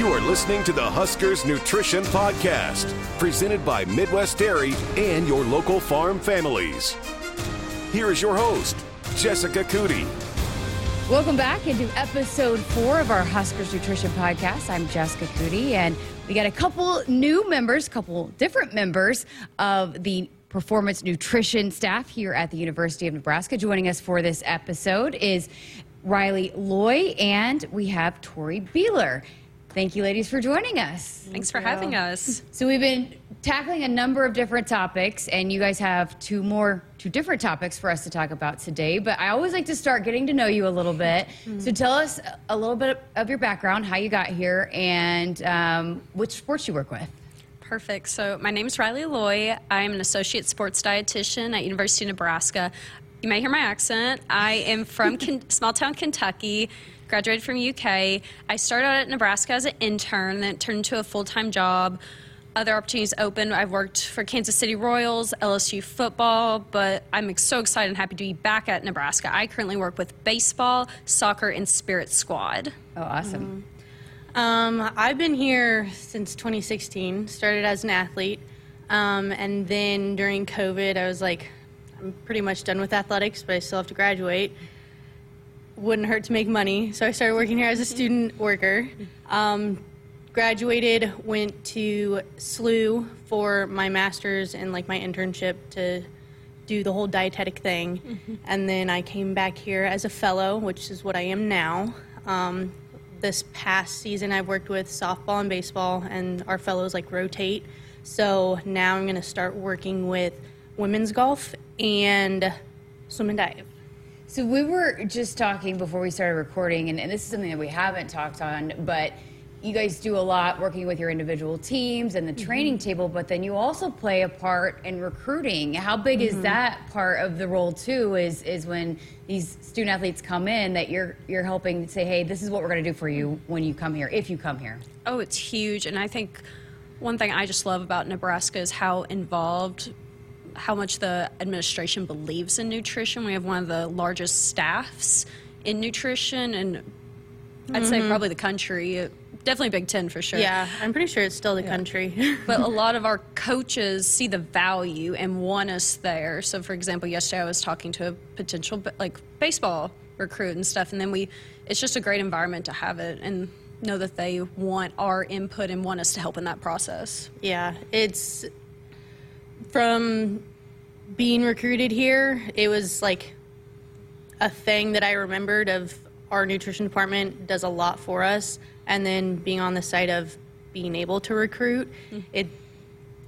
You are listening to the Huskers Nutrition Podcast, presented by Midwest Dairy and your local farm families. Here is your host, Jessica Coody. Welcome back into episode four of our Huskers Nutrition Podcast. I'm Jessica Coody, and we got a couple new members, a couple different members of the performance nutrition staff here at the University of Nebraska. Joining us for this episode is Riley Loy, and we have Tori Beeler. Thank you, ladies, for joining us. Thanks for having us. So we've been tackling a number of different topics, and you guys have two more, two different topics for us to talk about today. But I always like to start getting to know you a little bit. Mm-hmm. So tell us a little bit of your background, how you got here, and um, which sports you work with. Perfect. So my name is Riley Loy. I'm an associate sports dietitian at University of Nebraska. You may hear my accent. I am from small town Kentucky graduated from UK. I started out at Nebraska as an intern, then it turned into a full time job. Other opportunities open. I've worked for Kansas City Royals, LSU football, but I'm so excited and happy to be back at Nebraska. I currently work with baseball, soccer, and spirit squad. Oh, awesome. Mm-hmm. Um, I've been here since 2016, started as an athlete. Um, and then during COVID, I was like, I'm pretty much done with athletics, but I still have to graduate wouldn't hurt to make money. So I started working here as a student worker. Um, graduated, went to SLU for my master's and like my internship to do the whole dietetic thing. Mm-hmm. And then I came back here as a fellow, which is what I am now. Um, this past season, I've worked with softball and baseball, and our fellows like rotate. So now I'm going to start working with women's golf and swim and dive. So we were just talking before we started recording, and, and, this is something that we haven't talked on, but you guys do a lot working with your individual teams and the mm-hmm. training table, but then you also play a part in recruiting. How big mm-hmm. is that part of the role too? Is is when these student athletes come in that you're you're helping say, hey, this is what we're going to do for you when you come here, if you come here. Oh, it's huge, and I think one thing I just love about Nebraska is how involved how much the administration believes in nutrition. We have one of the largest staffs in nutrition, and mm-hmm. I'd say mm-hmm. probably the country. Definitely Big Ten for sure. Yeah, I'm pretty sure it's still the yeah. country. but a lot of our coaches see the value and want us there. So, for example, yesterday I was talking to a potential like baseball recruit and stuff, and then we, it's just a great environment to have it and know that they want our input and want us to help in that process. Yeah, it's from being recruited here, it was like a thing that I remembered of our nutrition department does a lot for us, and then being on the side of being able to recruit, mm-hmm. it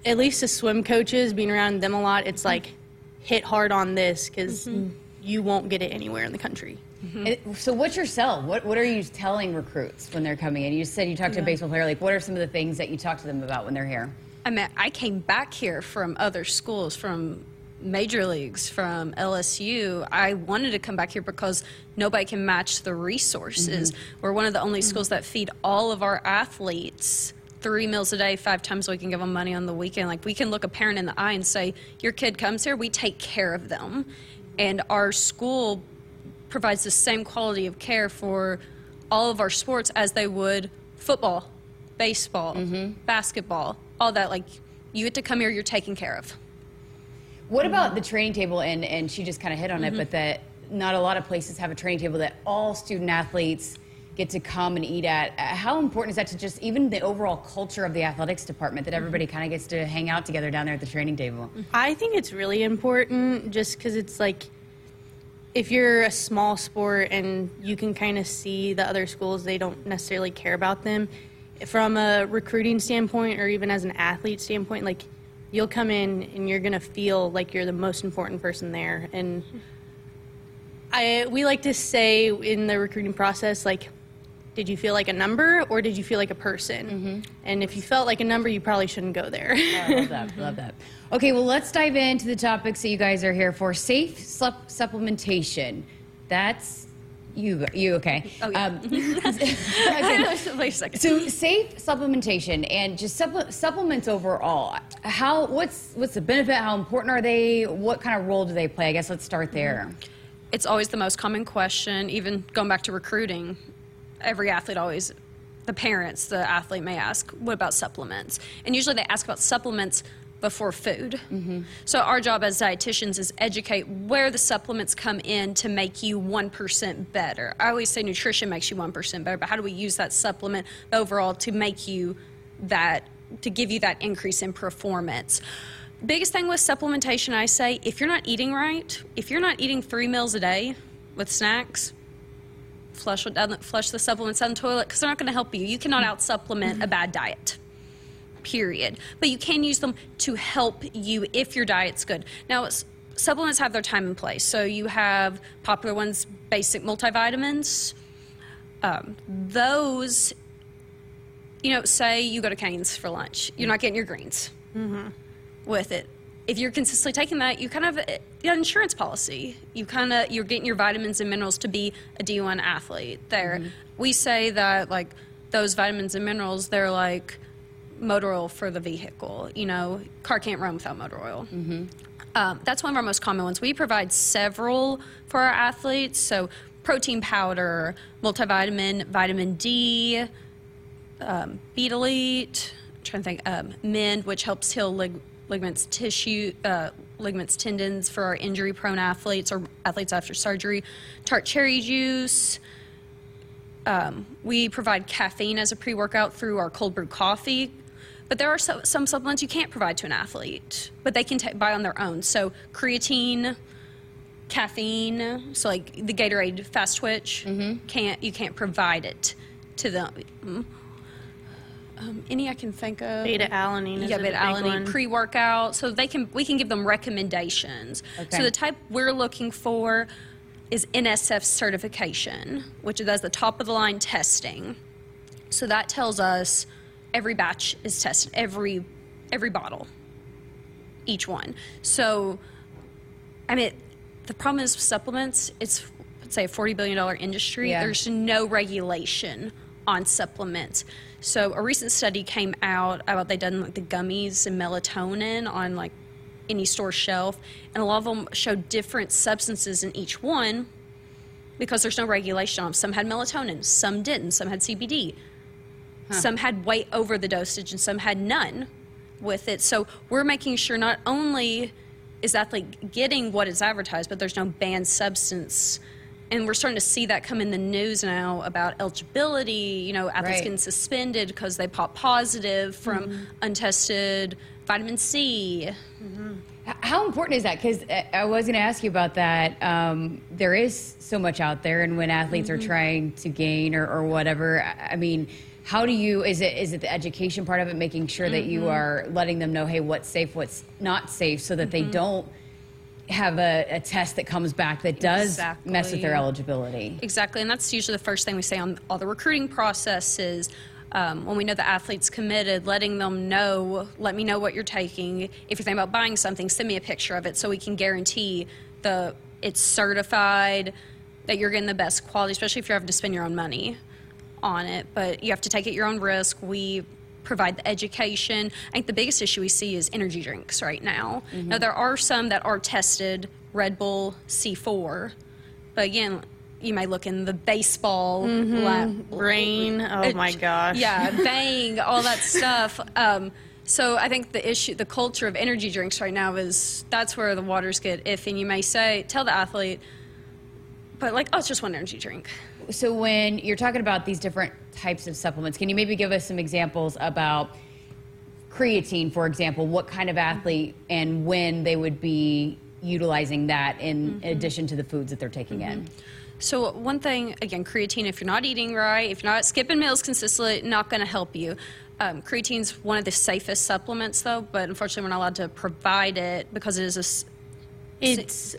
at least the swim coaches being around them a lot, it's like hit hard on this because mm-hmm. you won't get it anywhere in the country. Mm-hmm. So, what's your sell? What What are you telling recruits when they're coming in? You said you talked to a baseball player. Like, what are some of the things that you talk to them about when they're here? I mean, I came back here from other schools, from major leagues, from LSU. I wanted to come back here because nobody can match the resources. Mm-hmm. We're one of the only mm-hmm. schools that feed all of our athletes three meals a day, five times a week, and give them money on the weekend. Like we can look a parent in the eye and say, "Your kid comes here, we take care of them," and our school provides the same quality of care for all of our sports as they would football, baseball, mm-hmm. basketball, all that. Like, you get to come here, you're taken care of. What about the training table? And, and she just kind of hit on mm-hmm. it, but that not a lot of places have a training table that all student athletes get to come and eat at. Uh, how important is that to just even the overall culture of the athletics department that everybody mm-hmm. kind of gets to hang out together down there at the training table? I think it's really important just because it's like if you're a small sport and you can kind of see the other schools, they don't necessarily care about them from a recruiting standpoint or even as an athlete standpoint, like you'll come in and you're going to feel like you're the most important person there. And I, we like to say in the recruiting process, like, did you feel like a number or did you feel like a person? Mm-hmm. And if you felt like a number, you probably shouldn't go there. oh, I love that. love that. Okay, well, let's dive into the topics that you guys are here for. Safe sup- supplementation. That's you, you okay? Oh yeah. Um, Wait a second. So safe supplementation and just supple- supplements overall. How? What's what's the benefit? How important are they? What kind of role do they play? I guess let's start there. It's always the most common question. Even going back to recruiting, every athlete always the parents, the athlete may ask, "What about supplements?" And usually they ask about supplements before food. Mm-hmm. So our job as dietitians is educate where the supplements come in to make you 1% better. I always say nutrition makes you 1% better, but how do we use that supplement overall to make you that to give you that increase in performance? Biggest thing with supplementation I say, if you're not eating right, if you're not eating 3 meals a day with snacks, flush down, flush the supplements down the toilet because they're not going to help you. You cannot mm-hmm. out supplement a bad diet period. But you can use them to help you if your diet's good. Now, supplements have their time and place. So you have popular ones, basic multivitamins. Um, those, you know, say you go to Cane's for lunch, you're not getting your greens with it. If you're consistently taking that, you kind of uh, an insurance policy. You kind of you're getting your vitamins and minerals to be a D1 athlete. There, we say that like those vitamins and minerals, they're like motor oil for the vehicle. You know, car can't run without motor oil. Um, that's one of our most common ones. We provide several for our athletes. So protein powder, multivitamin, vitamin D, um, I'm trying to think, um, Mend, which helps heal lig- ligaments, tissue, uh, ligaments, tendons for our injury-prone athletes or athletes after surgery. Tart cherry juice. Um, we provide caffeine as a pre-workout through our cold brew coffee. But there are so, some supplements you can't provide to an athlete, but they can ta buy on their own. So creatine, caffeine, so like the Gatorade Fast Twitch, can't you can't provide it to them. Um, any I can think of. Beta alanine yeah, beta alanine pre-workout, so they can we can give them recommendations. Okay. So the type we're looking for is NSF certification, which does the top of the line testing. So that tells us every batch is tested, every every bottle, each one. So, I mean, the problem is with supplements. It's let's say a forty billion dollar industry. Yeah. There's no regulation on supplements. So a recent study came out about they done like the gummies and melatonin on like any store shelf, and a lot of them showed different substances in each one because there's no regulation on them. Some had melatonin, some didn't, some had CBD, some had way over the dosage, and some had none with it. So we're making sure not only is athlete getting what is advertised, but there's no banned substance. And we're starting to see that come in the news now about eligibility. You know, athletes Right. getting suspended because they pop positive from mm-hmm. untested vitamin C. Mm-hmm. H- How important is that? Because uh, I was going to ask you about that. Um, there is so much out there, and when athletes are mm-hmm. trying to gain or, or whatever, I mean, how do you? Is it is it the education part of it, making sure that you are letting them know, hey, what's safe, what's not safe, so that they don't have a, a test that comes back that does mess with their eligibility. Exactly, and that's usually the first thing we say on all the recruiting processes. Um, when we know the athlete's committed, letting them know, let me know what you're taking. If you're thinking about buying something, send me a picture of it so we can guarantee the it's certified, that you're getting the best quality, especially if you're having to spend your own money on it. But you have to take it your own risk. We provide the education. I think the biggest issue we see is energy drinks right now. Now there are some that are tested, Red Bull C4, but again, you may look in the baseball la- Brain. Oh it- my gosh. yeah, bang, all that stuff. Um, so I think the issue, the culture of energy drinks right now is that's where the waters get iffy. And you may say, tell the athlete, but like, oh, it's just one energy drink. So when you're talking about these different types of supplements, can you maybe give us some examples about creatine, for example? What kind of athlete and when they would be utilizing that in addition to the foods that they're taking in? So one thing, again, creatine. If you're not eating right, if you're not skipping meals consistently, not going to help you. Um, creatine's one of the safest supplements, though, but unfortunately, we're not allowed to provide it because it is a. It's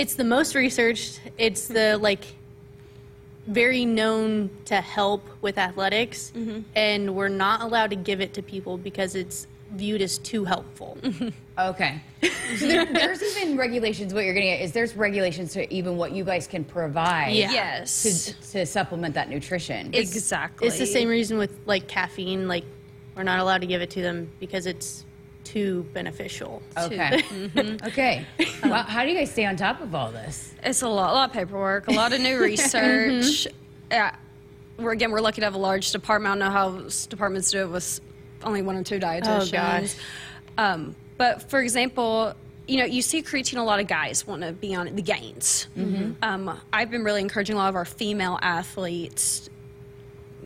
it's the most researched. It's the mm-hmm. like very known to help with athletics, mm-hmm. and we're not allowed to give it to people because it's viewed as too helpful. Mm-hmm. Okay. So there, there's even regulations. What you're getting at is there's regulations to even what you guys can provide Yeah. yes, to, to supplement that nutrition. exactly. It's the same reason with like caffeine. Like we're not allowed to give it to them because it's too beneficial. Okay. Okay. Well, how do you guys stay on top of all this? It's a lot, a lot of paperwork, a lot of new research. Yeah, we're again we're lucky to have a large department. I don't know how s- departments do it with only one or two dietitians. gosh. Um, but for example, you know, you see creatine. A lot of guys want to be on the gains. Um, I've been really encouraging a lot of our female athletes.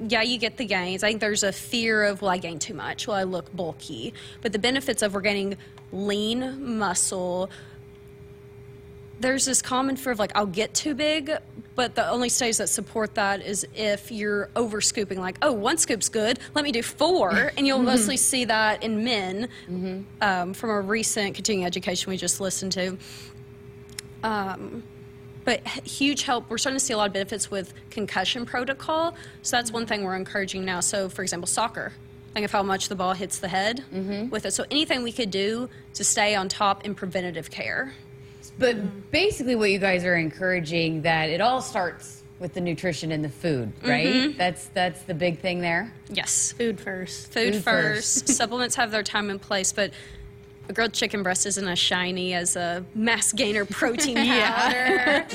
Yeah, you get the gains. I think there's a fear of, well, I gain too much. Well, I look bulky. But the benefits of we're getting lean muscle, there's this common fear of like I'll get too big, but the only studies that support that is if you're over scooping, like oh one scoop's good, let me do four, and you'll mostly see that in men um, from a recent continuing education we just listened to. Um, but huge help. We're starting to see a lot of benefits with concussion protocol, so that's one thing we're encouraging now. So for example, soccer. Think of how much the ball hits the head mm-hmm. with it. So anything we could do to stay on top in preventative care. But basically, what you guys are encouraging that it all starts with the nutrition and the food, mm-hmm. right? That's that's the big thing there. Yes. Food first. Food, Food first. Supplements have their time and place, but a grilled chicken breast isn't as shiny as a mass gainer protein powder.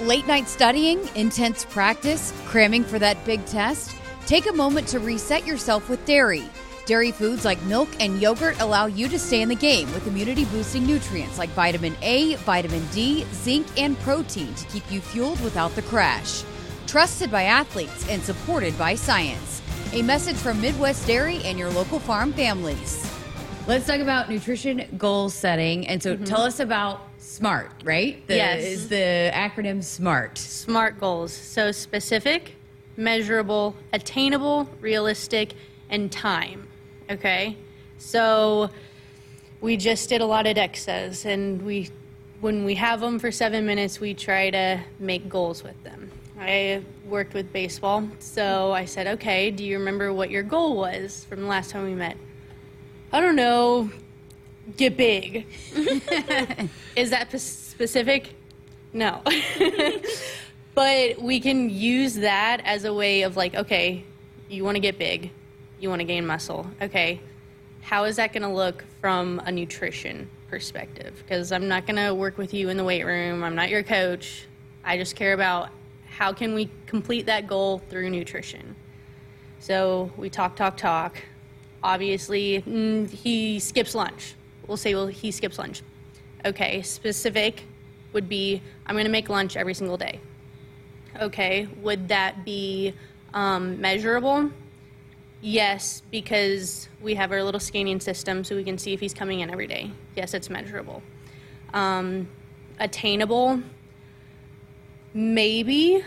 Late night studying, intense practice, cramming for that big test? Take a moment to reset yourself with dairy. Dairy foods like milk and yogurt allow you to stay in the game with immunity boosting nutrients like vitamin A, vitamin D, zinc, and protein to keep you fueled without the crash. Trusted by athletes and supported by science. A message from Midwest Dairy and your local farm families. Let's talk about nutrition goal setting. And so mm-hmm. tell us about SMART, right? The, Yes. Is the acronym SMART. SMART goals. So specific, measurable, attainable, realistic, and time. Okay? So we just did a lot of DEXAs and we when we have them for 7 minutes, we try to make goals with them. I worked with baseball, so I said, "Okay, do you remember what your goal was from the last time we met?" I don't know. Get big. Is that p- specific? No. but we can use that as a way of like, okay, you want to get big, you want to gain muscle. Okay, how is that going to look from a nutrition perspective? Because I'm not going to work with you in the weight room. I'm not your coach. I just care about how can we complete that goal through nutrition. So we talk, talk, talk. Obviously, mm, he skips lunch. We'll say, well, he skips lunch. Okay, specific would be I'm going to make lunch every single day. Okay, would that be um, measurable? Yes, because we have our little scanning system so we can see if he's coming in every day. Yes, it's measurable. Um, attainable? Maybe,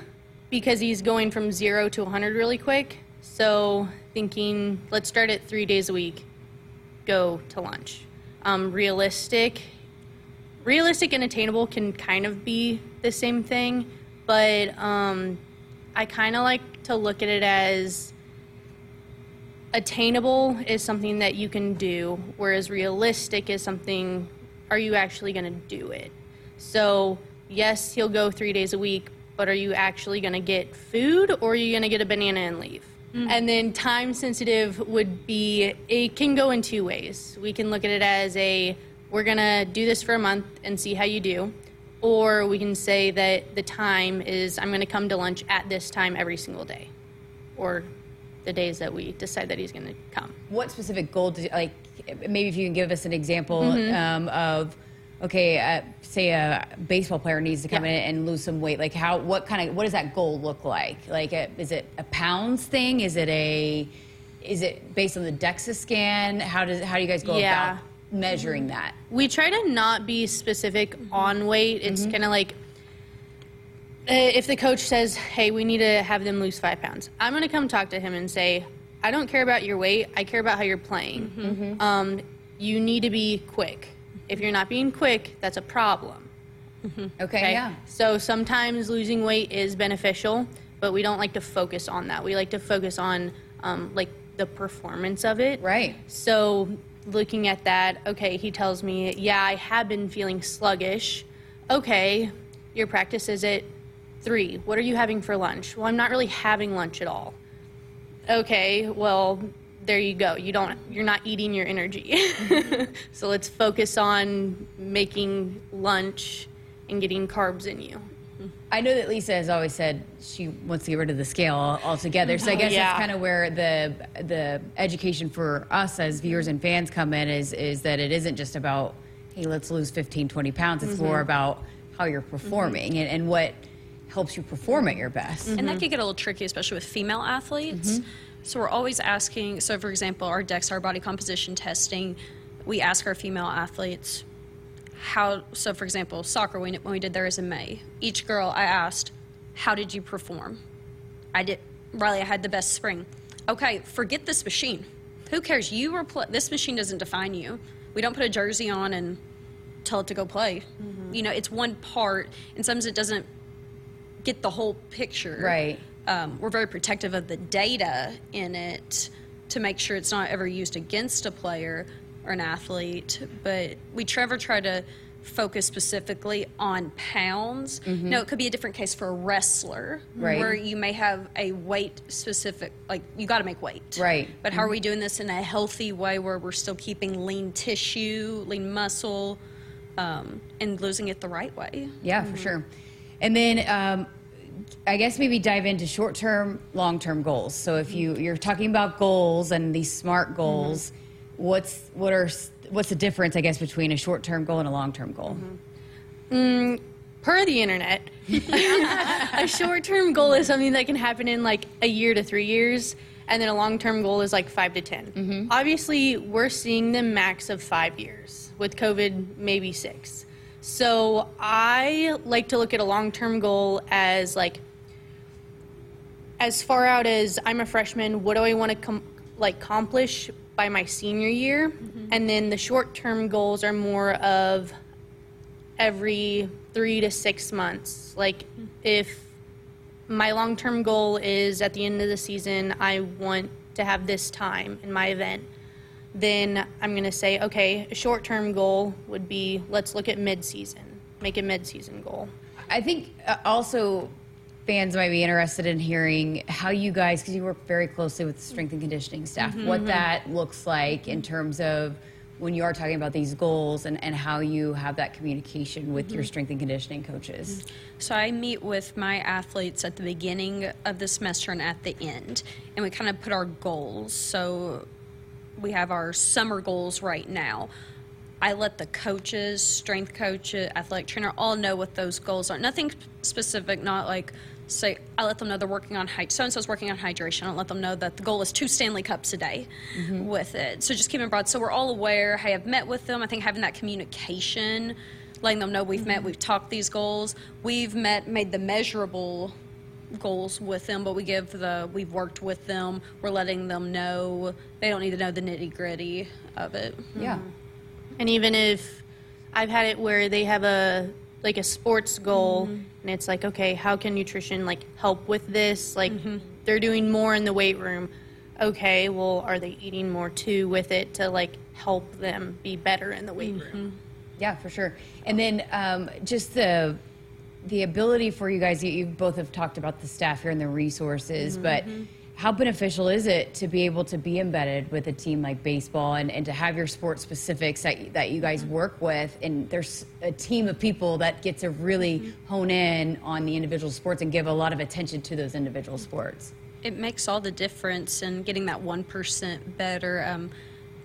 because he's going from zero to 100 really quick. So, thinking, let's start at three days a week, go to lunch. Um, realistic? Realistic and attainable can kind of be the same thing, but um, I kind of like to look at it as attainable is something that you can do, whereas realistic is something, are you actually going to do it? So, yes, he'll go three days a week, but are you actually going to get food or are you going to get a banana and leave? And then time sensitive would be, it can go in two ways. We can look at it as a, we're going to do this for a month and see how you do. Or we can say that the time is, I'm going to come to lunch at this time every single day. Or the days that we decide that he's going to come. What specific goal did like? Maybe if you can give us an example um, of, okay, uh, say a baseball player needs to come Yeah. in and lose some weight. Like how? What kind of? What does that goal look like? Like, a, is it a pounds thing? Is it a? Is it based on the DEXA scan? How does? How do you guys go Yeah. about measuring that? We try to not be specific on weight. It's kind of like uh, if the coach says, "Hey, we need to have them lose five pounds," I'm going to come talk to him and say, "I don't care about your weight. I care about how you're playing. Um, you need to be quick. If you're not being quick, that's a problem." Okay, Okay. yeah. So sometimes losing weight is beneficial, but we don't like to focus on that. We like to focus on um, like the performance of it. Right. So looking at that, okay, he tells me, yeah, I have been feeling sluggish. Okay, your practice is at three. What are you having for lunch? Well, I'm not really having lunch at all. Okay, well, there you go. You don't. You're not eating your energy. so let's focus on making lunch and getting carbs in you. I know that Lisa has always said she wants to get rid of the scale altogether. So I Oh, guess yeah. that's kind of where the the education for us as viewers and fans come in is is that it isn't just about hey let's lose 15 20 pounds. It's more mm-hmm. about how you're performing mm-hmm. and, and what helps you perform at your best. And that could get a little tricky, especially with female athletes. So we're always asking. So, for example, our DEX, our body composition testing, we ask our female athletes how. So, for example, soccer when, we did theirs in May, each girl I asked, "How did you perform?" I did. Riley, I had the best spring. Okay, forget this machine. Who cares? You were pl- this machine doesn't define you. We don't put a jersey on and tell it to go play. Mm-hmm. You know, it's one part, and sometimes it doesn't get the whole picture. Right. Um, we're very protective of the data in it to make sure it's not ever used against a player or an athlete. But we Trevor try to focus specifically on pounds. No, it could be a different case for a wrestler, Right. where you may have a weight specific, like you got to make weight, Right. But how are we doing this in a healthy way where we're still keeping lean tissue, lean muscle, um, and losing it the right way? Yeah, for sure. And then um, I guess maybe dive into short term, long term goals. So if you you're talking about goals and these smart mm-hmm. goals, what's what are what's the difference? I guess between a short term goal and a long term goal. Mm-hmm. Mm, per the internet, a short term goal is something that can happen in like a year to three years, and then a long term goal is like five to 10. Mm-hmm. Obviously, we're seeing the max of five years. With COVID, maybe six. So I like to look at a long term goal as like as far out as I'm a freshman, what do I want to com- like accomplish by my senior year? Mm-hmm. And then the short term goals are more of every three to six months. Like mm-hmm. if my long term goal is at the end of the season, I want to have this time in my event, then I'm going to say, okay, a short term goal would be let's look at mid season, make a mid season goal. I think uh, also fans might be interested in hearing how you guys, because you work very closely with the strength and conditioning staff, mm-hmm. what mm-hmm. that looks like in terms of when you are talking about these goals and, and how you have that communication with your mm-hmm. strength and conditioning coaches. So I meet with my athletes at the beginning of the semester and at the end, and we kind of put our goals. So we have our summer goals right now. I let the coaches, strength coach, athletic trainer, all know what those goals are. Nothing specific, not like say I let them know they're working on height. So and so's working on hydration. I don't let them know that the goal is two Stanley Cups a day mm-hmm. with it. So just keep it broad. So we're all aware. Hey, I've met with them. I think having that communication, letting them know we've mm-hmm. met, we've talked these goals, we've met, made the measurable goals with them, but we give the we've worked with them. We're letting them know they don't need to know the nitty gritty of it. Mm-hmm. Yeah. And even if I've had it where they have a like a sports goal mm-hmm. and it's like, okay, how can nutrition like help with this? Like mm-hmm. they're doing more in the weight room. Okay, well, are they eating more too with it to like help them be better in the weight room? Yeah, for sure. And then um, just the the ability for you guys. You, you both have talked about the staff here and the resources, mm-hmm. but how beneficial is it to be able to be embedded with a team like baseball and, and to have your sport specifics that, that you guys mm-hmm. work with? And there's a team of people that get to really mm-hmm. hone in on the individual sports and give a lot of attention to those individual sports. It makes all the difference in getting that one percent better. Um,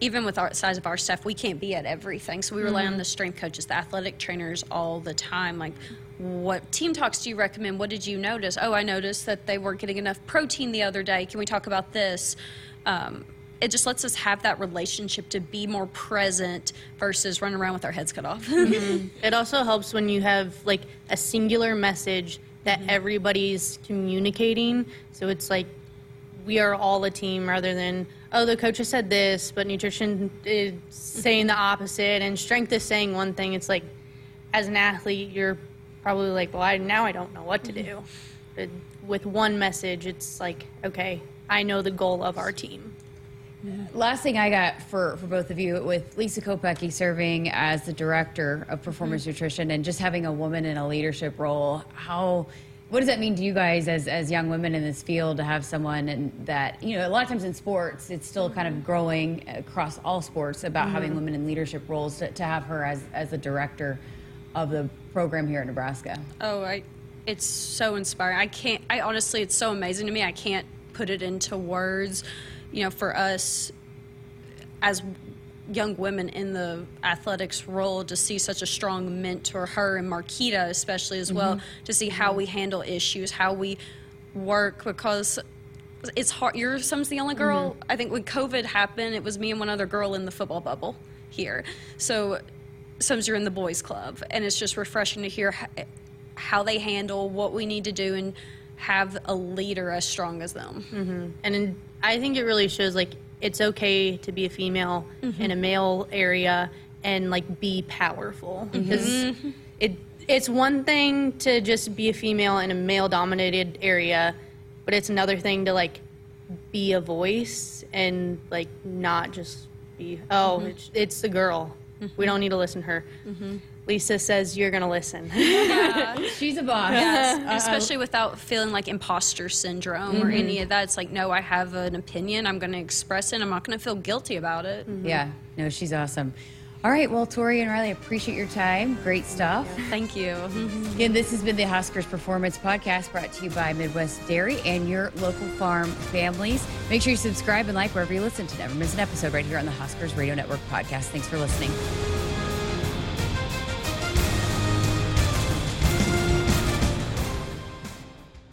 even with our size of our staff, we can't be at everything, so we rely on mm-hmm. the strength coaches, the athletic trainers all the time. Like, what team talks do you recommend? What did you notice? Oh, I noticed that they weren't getting enough protein the other day. Can we talk about this? Um, it just lets us have that relationship to be more present versus running around with our heads cut off. Mm-hmm. It also helps when you have like a singular message that mm-hmm. everybody's communicating. So it's like we are all a team rather than oh the coach has said this, but nutrition is saying the opposite, and strength is saying one thing. It's like as an athlete, you're probably like, well, I, now I don't know what to do. Mm-hmm. But with one message, it's like okay, I know the goal of our team. Mm-hmm. Last thing I got for, for both of you with Lisa Kopecki serving as the director of performance mm-hmm. nutrition and just having a woman in a leadership role, how what does that mean to you guys as, as young women in this field to have someone and that you know a lot of times in sports it's still kind of mm-hmm. growing across all sports about mm-hmm. having women in leadership roles to, to have her as, as the director of the program here in Nebraska. Oh, I it's so inspiring. I can't. I honestly, it's so amazing to me. I can't put it into words. You know, for us as young women in the athletics role to see such a strong mentor, her and Marquita especially as well, Mm-hmm. to see how we handle issues, how we work because it's hard. You're Sum's the only girl. Mm-hmm. I think when COVID happened, it was me and one other girl in the football bubble here. So Sum's you're in the boys club, and it's just refreshing to hear how, how they handle what we need to do and have a leader as strong as them. And in, I think it really shows like it's okay to be a female mm-hmm. in a male area and like be powerful. Mm-hmm. Because mm-hmm. it it's one thing to just be a female in a male dominated area, but it's another thing to like be a voice and like not just be oh it's, it's the girl. We don't need to listen to her. Lisa says you're gonna listen. She's a boss. Yes, especially without feeling like imposter syndrome or any mm-hmm. of that. It's like, no, I have an opinion. I'm going to express it. I'm not going to feel guilty about it. Mm-hmm. Yeah. No, she's awesome. All right. Well, Tori and Riley, appreciate your time. Great stuff. Thank you. Again, this has been the Huskers Performance Podcast brought to you by Midwest Dairy and your local farm families. Make sure you subscribe and like wherever you listen to never miss an episode right here on the Huskers Radio Network podcast. Thanks for listening.